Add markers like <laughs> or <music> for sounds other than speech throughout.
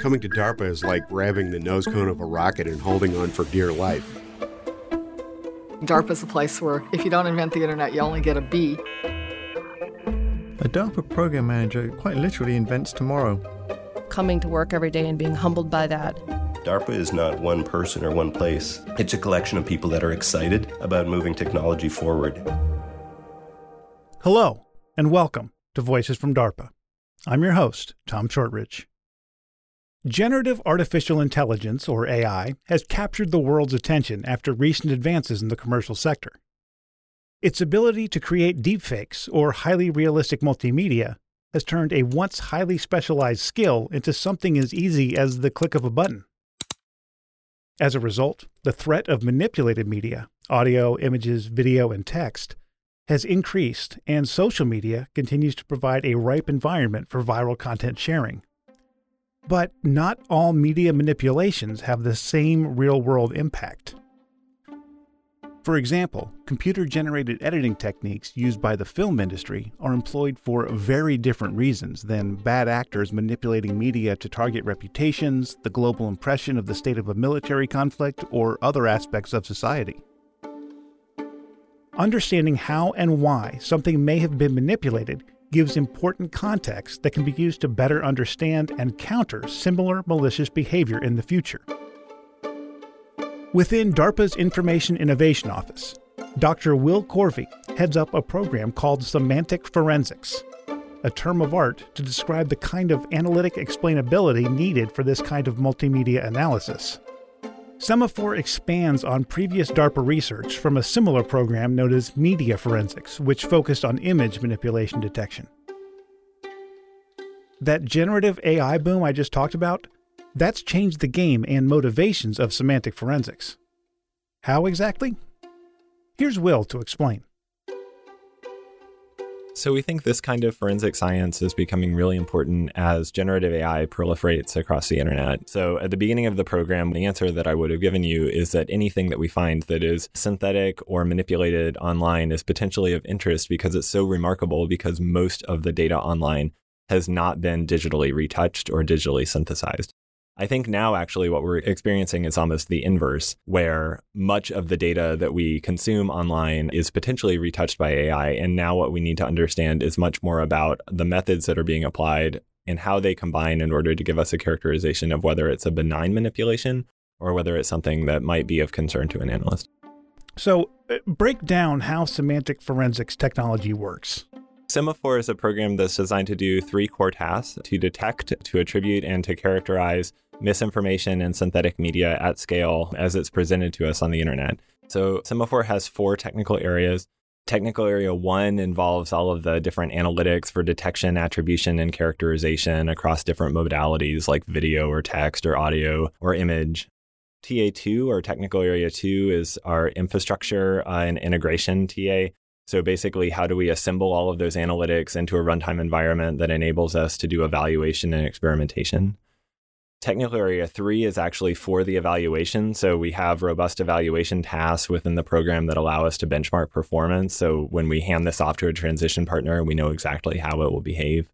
Coming to DARPA is like grabbing the nose cone of a rocket and holding on for dear life. DARPA is a place where if you don't invent the internet, you only get a B. A DARPA program manager quite literally invents tomorrow. Coming to work every day and being humbled by that. DARPA is not one person or one place. It's a collection of people that are excited about moving technology forward. Hello, and welcome to Voices from DARPA. I'm your host, Tom Shortridge. Generative artificial intelligence, or AI, has captured the world's attention after recent advances in the commercial sector. Its ability to create deepfakes, or highly realistic multimedia, has turned a once highly specialized skill into something as easy as the click of a button. As a result, the threat of manipulated media, audio, images, video, and text, has increased, and social media continues to provide a ripe environment for viral content sharing. But not all media manipulations have the same real world impact. For example, computer generated editing techniques used by the film industry are employed for very different reasons than bad actors manipulating media to target reputations, the global impression of the state of a military conflict, or other aspects of society. Understanding how and why something may have been manipulated gives important context that can be used to better understand and counter similar malicious behavior in the future. Within DARPA's Information Innovation Office, Dr. Wil Corvey heads up a program called Semantic Forensics, a term of art to describe the kind of analytic explainability needed for this kind of multimedia analysis. SemaFor expands on previous DARPA research from a similar program known as Media Forensics, which focused on image manipulation detection. That generative AI boom I just talked about, that's changed the game and motivations of semantic forensics. How exactly? Here's Wil to explain. So, we think this kind of forensic science is becoming really important as generative AI proliferates across the internet. So, at the beginning of the program, the answer that I would have given you is that anything that we find that is synthetic or manipulated online is potentially of interest because it's so remarkable because most of the data online has not been digitally retouched or digitally synthesized. I think now actually what we're experiencing is almost the inverse, where much of the data that we consume online is potentially retouched by AI. And now what we need to understand is much more about the methods that are being applied and how they combine in order to give us a characterization of whether it's a benign manipulation or whether it's something that might be of concern to an analyst. So, uh, break down how semantic forensics technology works. SemaFor is a program that's designed to do three core tasks to detect, to attribute, and to characterize misinformation and synthetic media at scale as it's presented to us on the internet. So, SemaFor has four technical areas. Technical area one involves all of the different analytics for detection, attribution, and characterization across different modalities like video or text or audio or image. TA2 or technical area two is our infrastructure uh, and integration TA. So basically, how do we assemble all of those analytics into a runtime environment that enables us to do evaluation and experimentation? Technical area three is actually for the evaluation. So we have robust evaluation tasks within the program that allow us to benchmark performance. So when we hand this off to a transition partner, we know exactly how it will behave.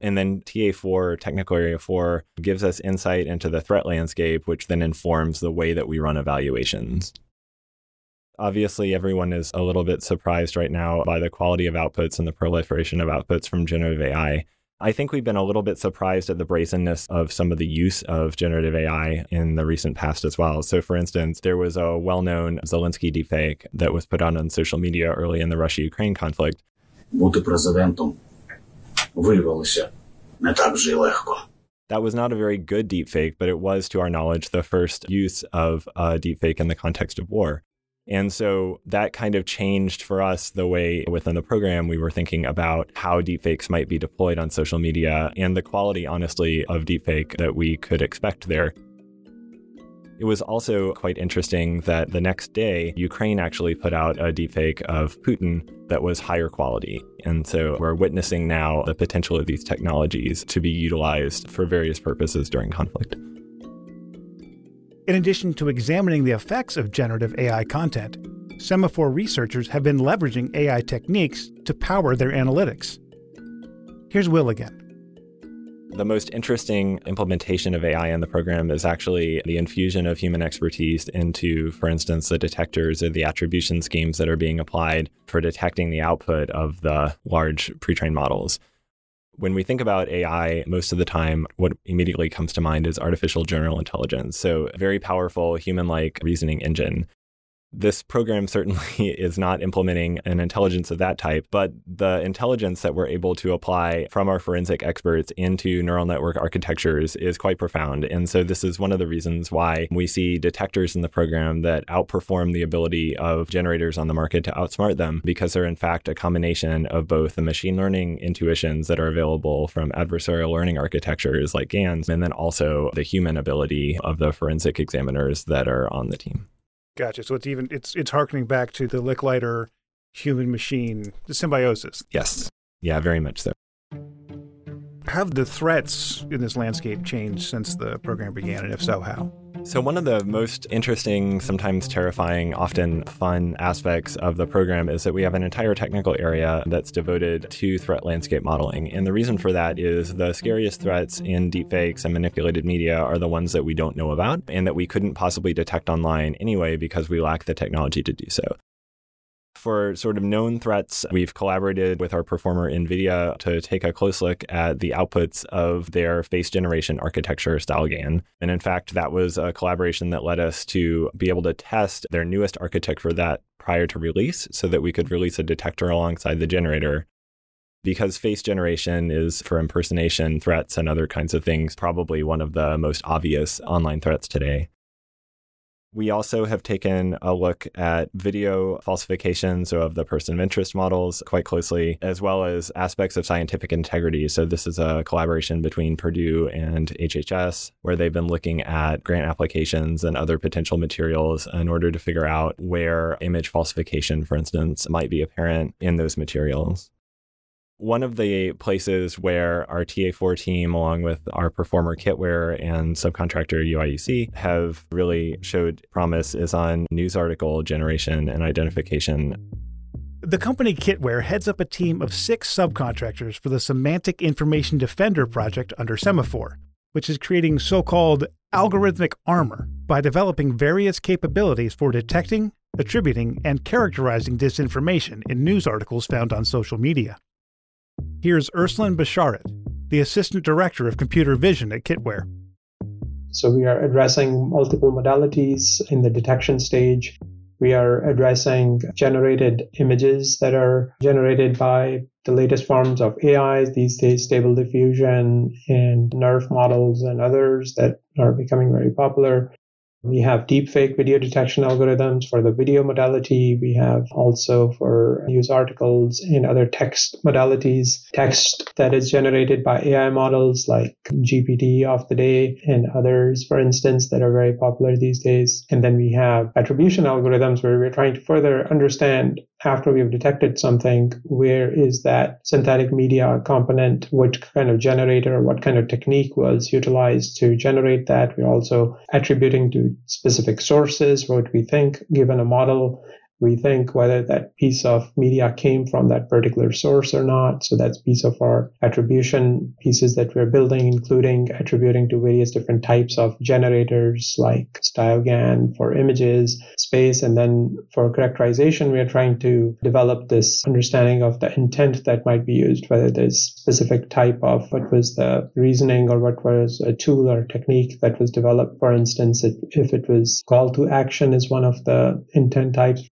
And then TA4, technical area four, gives us insight into the threat landscape, which then informs the way that we run evaluations. Obviously, everyone is a little bit surprised right now by the quality of outputs and the proliferation of outputs from generative AI. I think we've been a little bit surprised at the brazenness of some of the use of generative AI in the recent past as well. So, for instance, there was a well known Zelensky deepfake that was put on on social media early in the Russia Ukraine conflict. That was not a very good deepfake, but it was, to our knowledge, the first use of a deepfake in the context of war. And so that kind of changed for us the way within the program we were thinking about how deepfakes might be deployed on social media and the quality, honestly, of deepfake that we could expect there. It was also quite interesting that the next day, Ukraine actually put out a deepfake of Putin that was higher quality. And so we're witnessing now the potential of these technologies to be utilized for various purposes during conflict. In addition to examining the effects of generative AI content, SemaFor researchers have been leveraging AI techniques to power their analytics. Here's Wil again. The most interesting implementation of AI in the program is actually the infusion of human expertise into, for instance, the detectors or the attribution schemes that are being applied for detecting the output of the large pre trained models. When we think about AI, most of the time, what immediately comes to mind is artificial general intelligence. So, a very powerful human like reasoning engine this program certainly <laughs> is not implementing an intelligence of that type, but the intelligence that we're able to apply from our forensic experts into neural network architectures is quite profound. And so, this is one of the reasons why we see detectors in the program that outperform the ability of generators on the market to outsmart them, because they're in fact a combination of both the machine learning intuitions that are available from adversarial learning architectures like GANs, and then also the human ability of the forensic examiners that are on the team. Gotcha. So it's even it's it's harkening back to the Licklider human machine the symbiosis. Yes. Yeah, very much so. Have the threats in this landscape changed since the program began, and if so, how? So, one of the most interesting, sometimes terrifying, often fun aspects of the program is that we have an entire technical area that's devoted to threat landscape modeling. And the reason for that is the scariest threats in deepfakes and manipulated media are the ones that we don't know about and that we couldn't possibly detect online anyway because we lack the technology to do so. For sort of known threats, we've collaborated with our performer NVIDIA to take a close look at the outputs of their face generation architecture StyleGAN. And in fact, that was a collaboration that led us to be able to test their newest architecture for that prior to release so that we could release a detector alongside the generator because face generation is for impersonation threats and other kinds of things, probably one of the most obvious online threats today. We also have taken a look at video falsifications of the person of interest models quite closely, as well as aspects of scientific integrity. So, this is a collaboration between Purdue and HHS, where they've been looking at grant applications and other potential materials in order to figure out where image falsification, for instance, might be apparent in those materials. One of the places where our TA4 team, along with our performer Kitware and subcontractor UIUC, have really showed promise is on news article generation and identification. The company Kitware heads up a team of six subcontractors for the Semantic Information Defender project under SemaFor, which is creating so called algorithmic armor by developing various capabilities for detecting, attributing, and characterizing disinformation in news articles found on social media. Here's Arslan Basharat, the Assistant Director of Computer Vision at Kitware. So we are addressing multiple modalities in the detection stage. We are addressing generated images that are generated by the latest forms of AI these days, stable diffusion and NERF models and others that are becoming very popular. We have deepfake video detection algorithms for the video modality. We have also for news articles and other text modalities, text that is generated by AI models like GPT of the day and others, for instance, that are very popular these days. And then we have attribution algorithms where we're trying to further understand after we've detected something, where is that synthetic media component? What kind of generator what kind of technique was utilized to generate that? We're also attributing to specific sources what we think, given a model, we think whether that piece of media came from that particular source or not. So that's piece of our attribution pieces that we're building, including attributing to various different types of generators like StyleGAN for images, space, and then for characterization, we are trying to develop this understanding of the intent that might be used, whether there's specific type of what was the reasoning or what was a tool or technique that was developed. For instance, if it was call to action is one of the intent types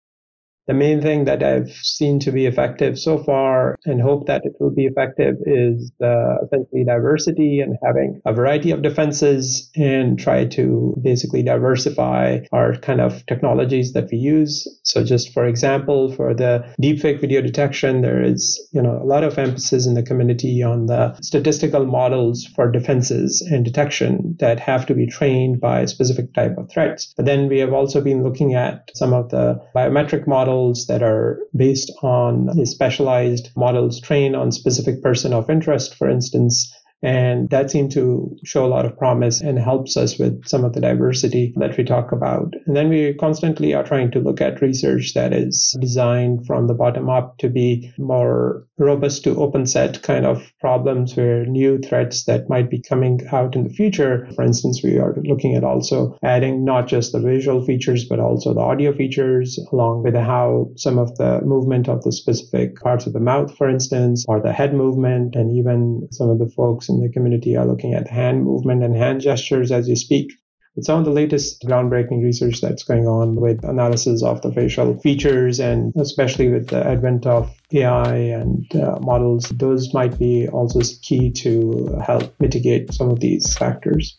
the main thing that I've seen to be effective so far and hope that it will be effective is the essentially diversity and having a variety of defenses and try to basically diversify our kind of technologies that we use. So just for example, for the deepfake video detection, there is, you know, a lot of emphasis in the community on the statistical models for defenses and detection that have to be trained by a specific type of threats. But then we have also been looking at some of the biometric models models that are based on specialized models trained on specific person of interest, for instance, And that seemed to show a lot of promise and helps us with some of the diversity that we talk about. And then we constantly are trying to look at research that is designed from the bottom up to be more robust to open set kind of problems where new threats that might be coming out in the future. For instance, we are looking at also adding not just the visual features, but also the audio features along with how some of the movement of the specific parts of the mouth, for instance, or the head movement. And even some of the folks in the community are looking at hand movement and hand gestures as you speak. With some of the latest groundbreaking research that's going on with analysis of the facial features and especially with the advent of AI and uh, models, those might be also key to help mitigate some of these factors.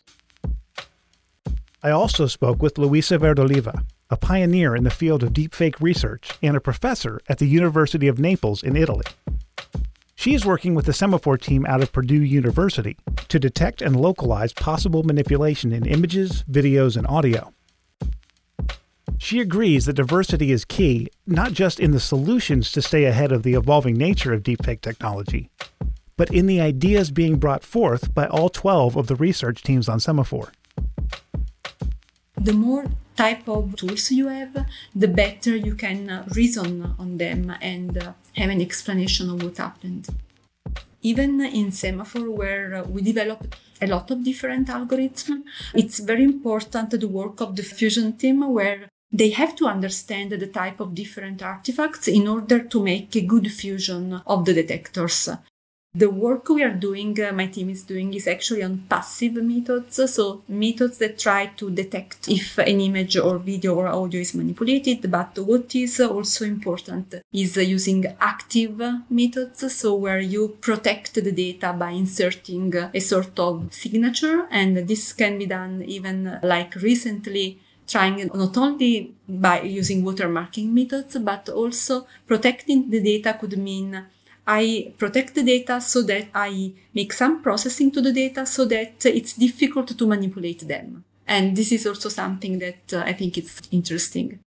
I also spoke with Luisa Verdoliva, a pioneer in the field of deepfake research and a professor at the University of Naples in Italy. She is working with the SemaFor team out of Purdue University to detect and localize possible manipulation in images, videos, and audio. She agrees that diversity is key, not just in the solutions to stay ahead of the evolving nature of deepfake technology, but in the ideas being brought forth by all 12 of the research teams on SemaFor. The more type of tools you have, the better you can uh, reason on them and uh, have an explanation of what happened. Even in SemaFor, where uh, we developed a lot of different algorithms, it's very important the work of the fusion team where they have to understand the type of different artifacts in order to make a good fusion of the detectors. The work we are doing, uh, my team is doing, is actually on passive methods. So, methods that try to detect if an image or video or audio is manipulated. But what is also important is using active methods. So, where you protect the data by inserting a sort of signature. And this can be done even like recently trying not only by using watermarking methods, but also protecting the data could mean I protect the data so that I make some processing to the data so that it's difficult to manipulate them. And this is also something that uh, I think is interesting.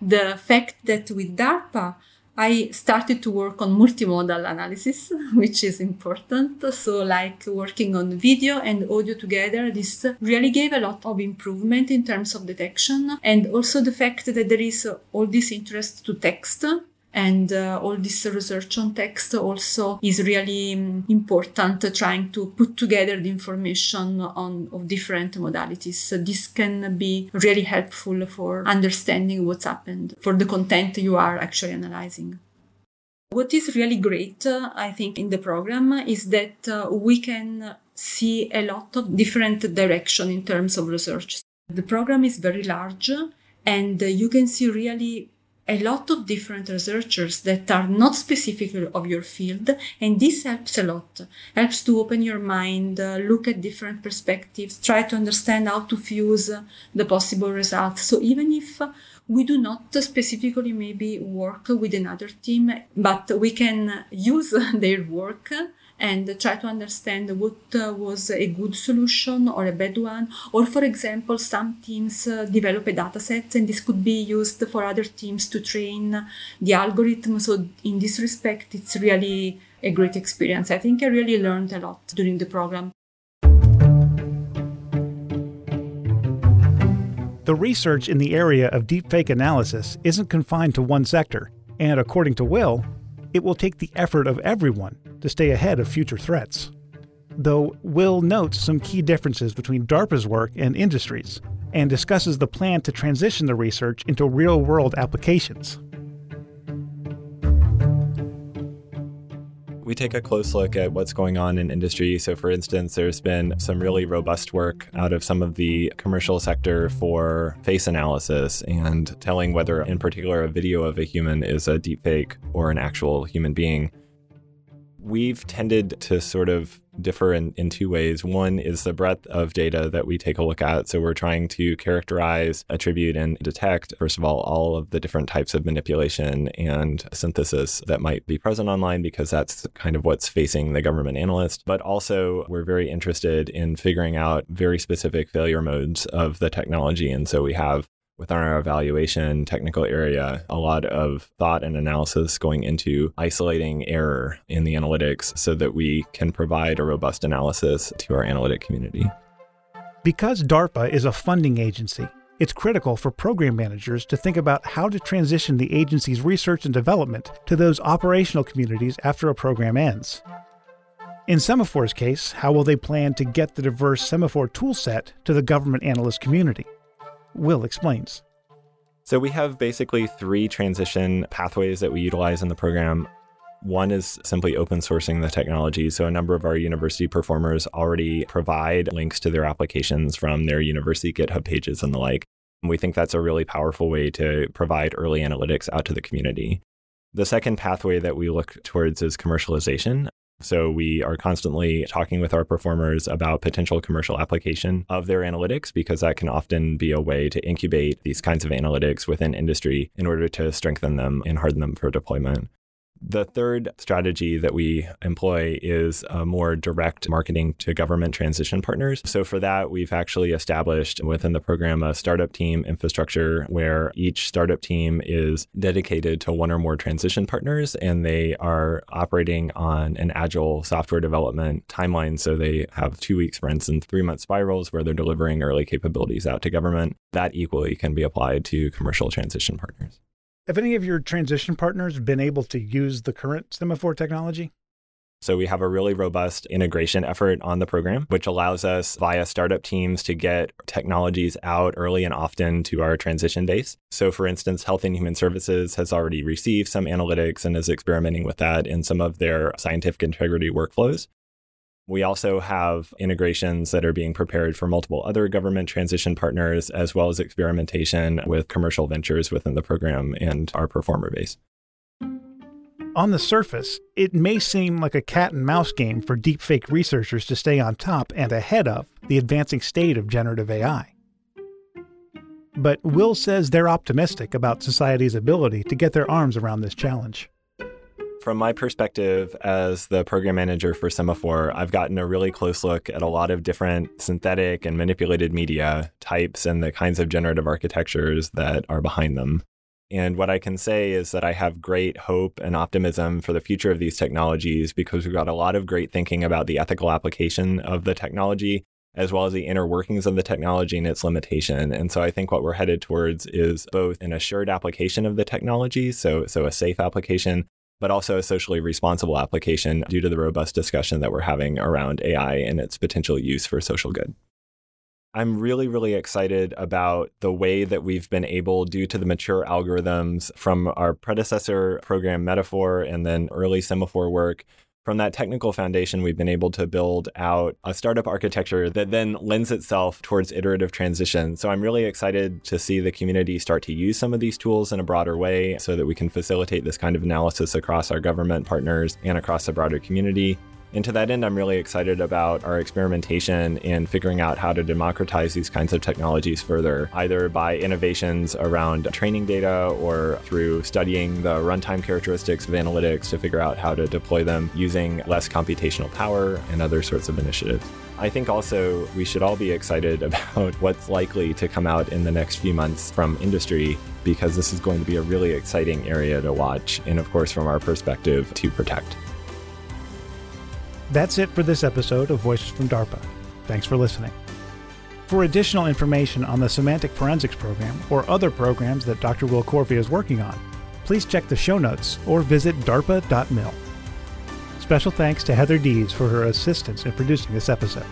The fact that with DARPA, I started to work on multimodal analysis, <laughs> which is important. So, like working on video and audio together, this really gave a lot of improvement in terms of detection. And also the fact that there is all this interest to text and uh, all this research on text also is really um, important uh, trying to put together the information on of different modalities so this can be really helpful for understanding what's happened for the content you are actually analyzing what is really great, uh, I think, in the program is that uh, we can see a lot of different direction in terms of research. The program is very large and uh, you can see really a lot of different researchers that are not specifically of your field and this helps a lot. Helps to open your mind uh, look at different perspectives try to understand how to fuse uh, the possible results. So even if we do not specifically maybe work with another team but we can use <laughs> their work and try to understand what uh, was a good solution or a bad one. Or, for example, some teams uh, develop a data set and this could be used for other teams to train the algorithm. So, in this respect, it's really a great experience. I think I really learned a lot during the program. The research in the area of deepfake analysis isn't confined to one sector, and according to Wil, it will take the effort of everyone to stay ahead of future threats. Though Wil notes some key differences between DARPA's work and industries and discusses the plan to transition the research into real world applications. We take a close look at what's going on in industry. So, for instance, there's been some really robust work out of some of the commercial sector for face analysis and telling whether, in particular, a video of a human is a deepfake or an actual human being. We've tended to sort of differ in, in two ways. One is the breadth of data that we take a look at. So we're trying to characterize, attribute, and detect, first of all, all of the different types of manipulation and synthesis that might be present online because that's kind of what's facing the government analyst. But also, we're very interested in figuring out very specific failure modes of the technology. And so we have within our evaluation technical area, a lot of thought and analysis going into isolating error in the analytics so that we can provide a robust analysis to our analytic community. Because DARPA is a funding agency, it's critical for program managers to think about how to transition the agency's research and development to those operational communities after a program ends. In SemaFor's case, how will they plan to get the diverse SemaFor toolset to the government analyst community? Wil explains. So we have basically three transition pathways that we utilize in the program. One is simply open sourcing the technology. So a number of our university performers already provide links to their applications from their university GitHub pages and the like. And we think that's a really powerful way to provide early analytics out to the community. The second pathway that we look towards is commercialization. So we are constantly talking with our performers about potential commercial application of their analytics because that can often be a way to incubate these kinds of analytics within industry in order to strengthen them and harden them for deployment. The third strategy that we employ is a more direct marketing to government transition partners. So, for that, we've actually established within the program a startup team infrastructure where each startup team is dedicated to one or more transition partners and they are operating on an agile software development timeline. So, they have two week sprints and three month spirals where they're delivering early capabilities out to government. That equally can be applied to commercial transition partners. Have any of your transition partners been able to use the current SemaFor technology? So we have a really robust integration effort on the program, which allows us via startup teams to get technologies out early and often to our transition base. So for instance, Health and Human Services has already received some analytics and is experimenting with that in some of their scientific integrity workflows. We also have integrations that are being prepared for multiple other government transition partners, as well as experimentation with commercial ventures within the program and our performer base. On the surface, it may seem like a cat and mouse game for deepfake researchers to stay on top and ahead of the advancing state of generative AI. But Wil says they're optimistic about society's ability to get their arms around this challenge from my perspective as the program manager for SemaFor, I've gotten a really close look at a lot of different synthetic and manipulated media types and the kinds of generative architectures that are behind them. And what I can say is that I have great hope and optimism for the future of these technologies because we've got a lot of great thinking about the ethical application of the technology as well as the inner workings of the technology and its limitation. And so I think what we're headed towards is both an assured application of the technology, so so a safe application, but also a socially responsible application due to the robust discussion that we're having around AI and its potential use for social good. I'm really, really excited about the way that we've been able, due to the mature algorithms from our predecessor program MediFor and then early SemaFor work, from that technical foundation, we've been able to build out a startup architecture that then lends itself towards iterative transition. So I'm really excited to see the community start to use some of these tools in a broader way so that we can facilitate this kind of analysis across our government partners and across the broader community. And to that end, I'm really excited about our experimentation in figuring out how to democratize these kinds of technologies further, either by innovations around training data or through studying the runtime characteristics of analytics to figure out how to deploy them using less computational power and other sorts of initiatives. I think also we should all be excited <laughs> about what's likely to come out in the next few months from industry because this is going to be a really exciting area to watch and, of course, from our perspective, to protect. That's it for this episode of Voices from DARPA. Thanks for listening. For additional information on the Semantic Forensics program or other programs that Dr. Wil Corvey is working on, please check the show notes or visit darpa.mil. Special thanks to Heather Dees for her assistance in producing this episode.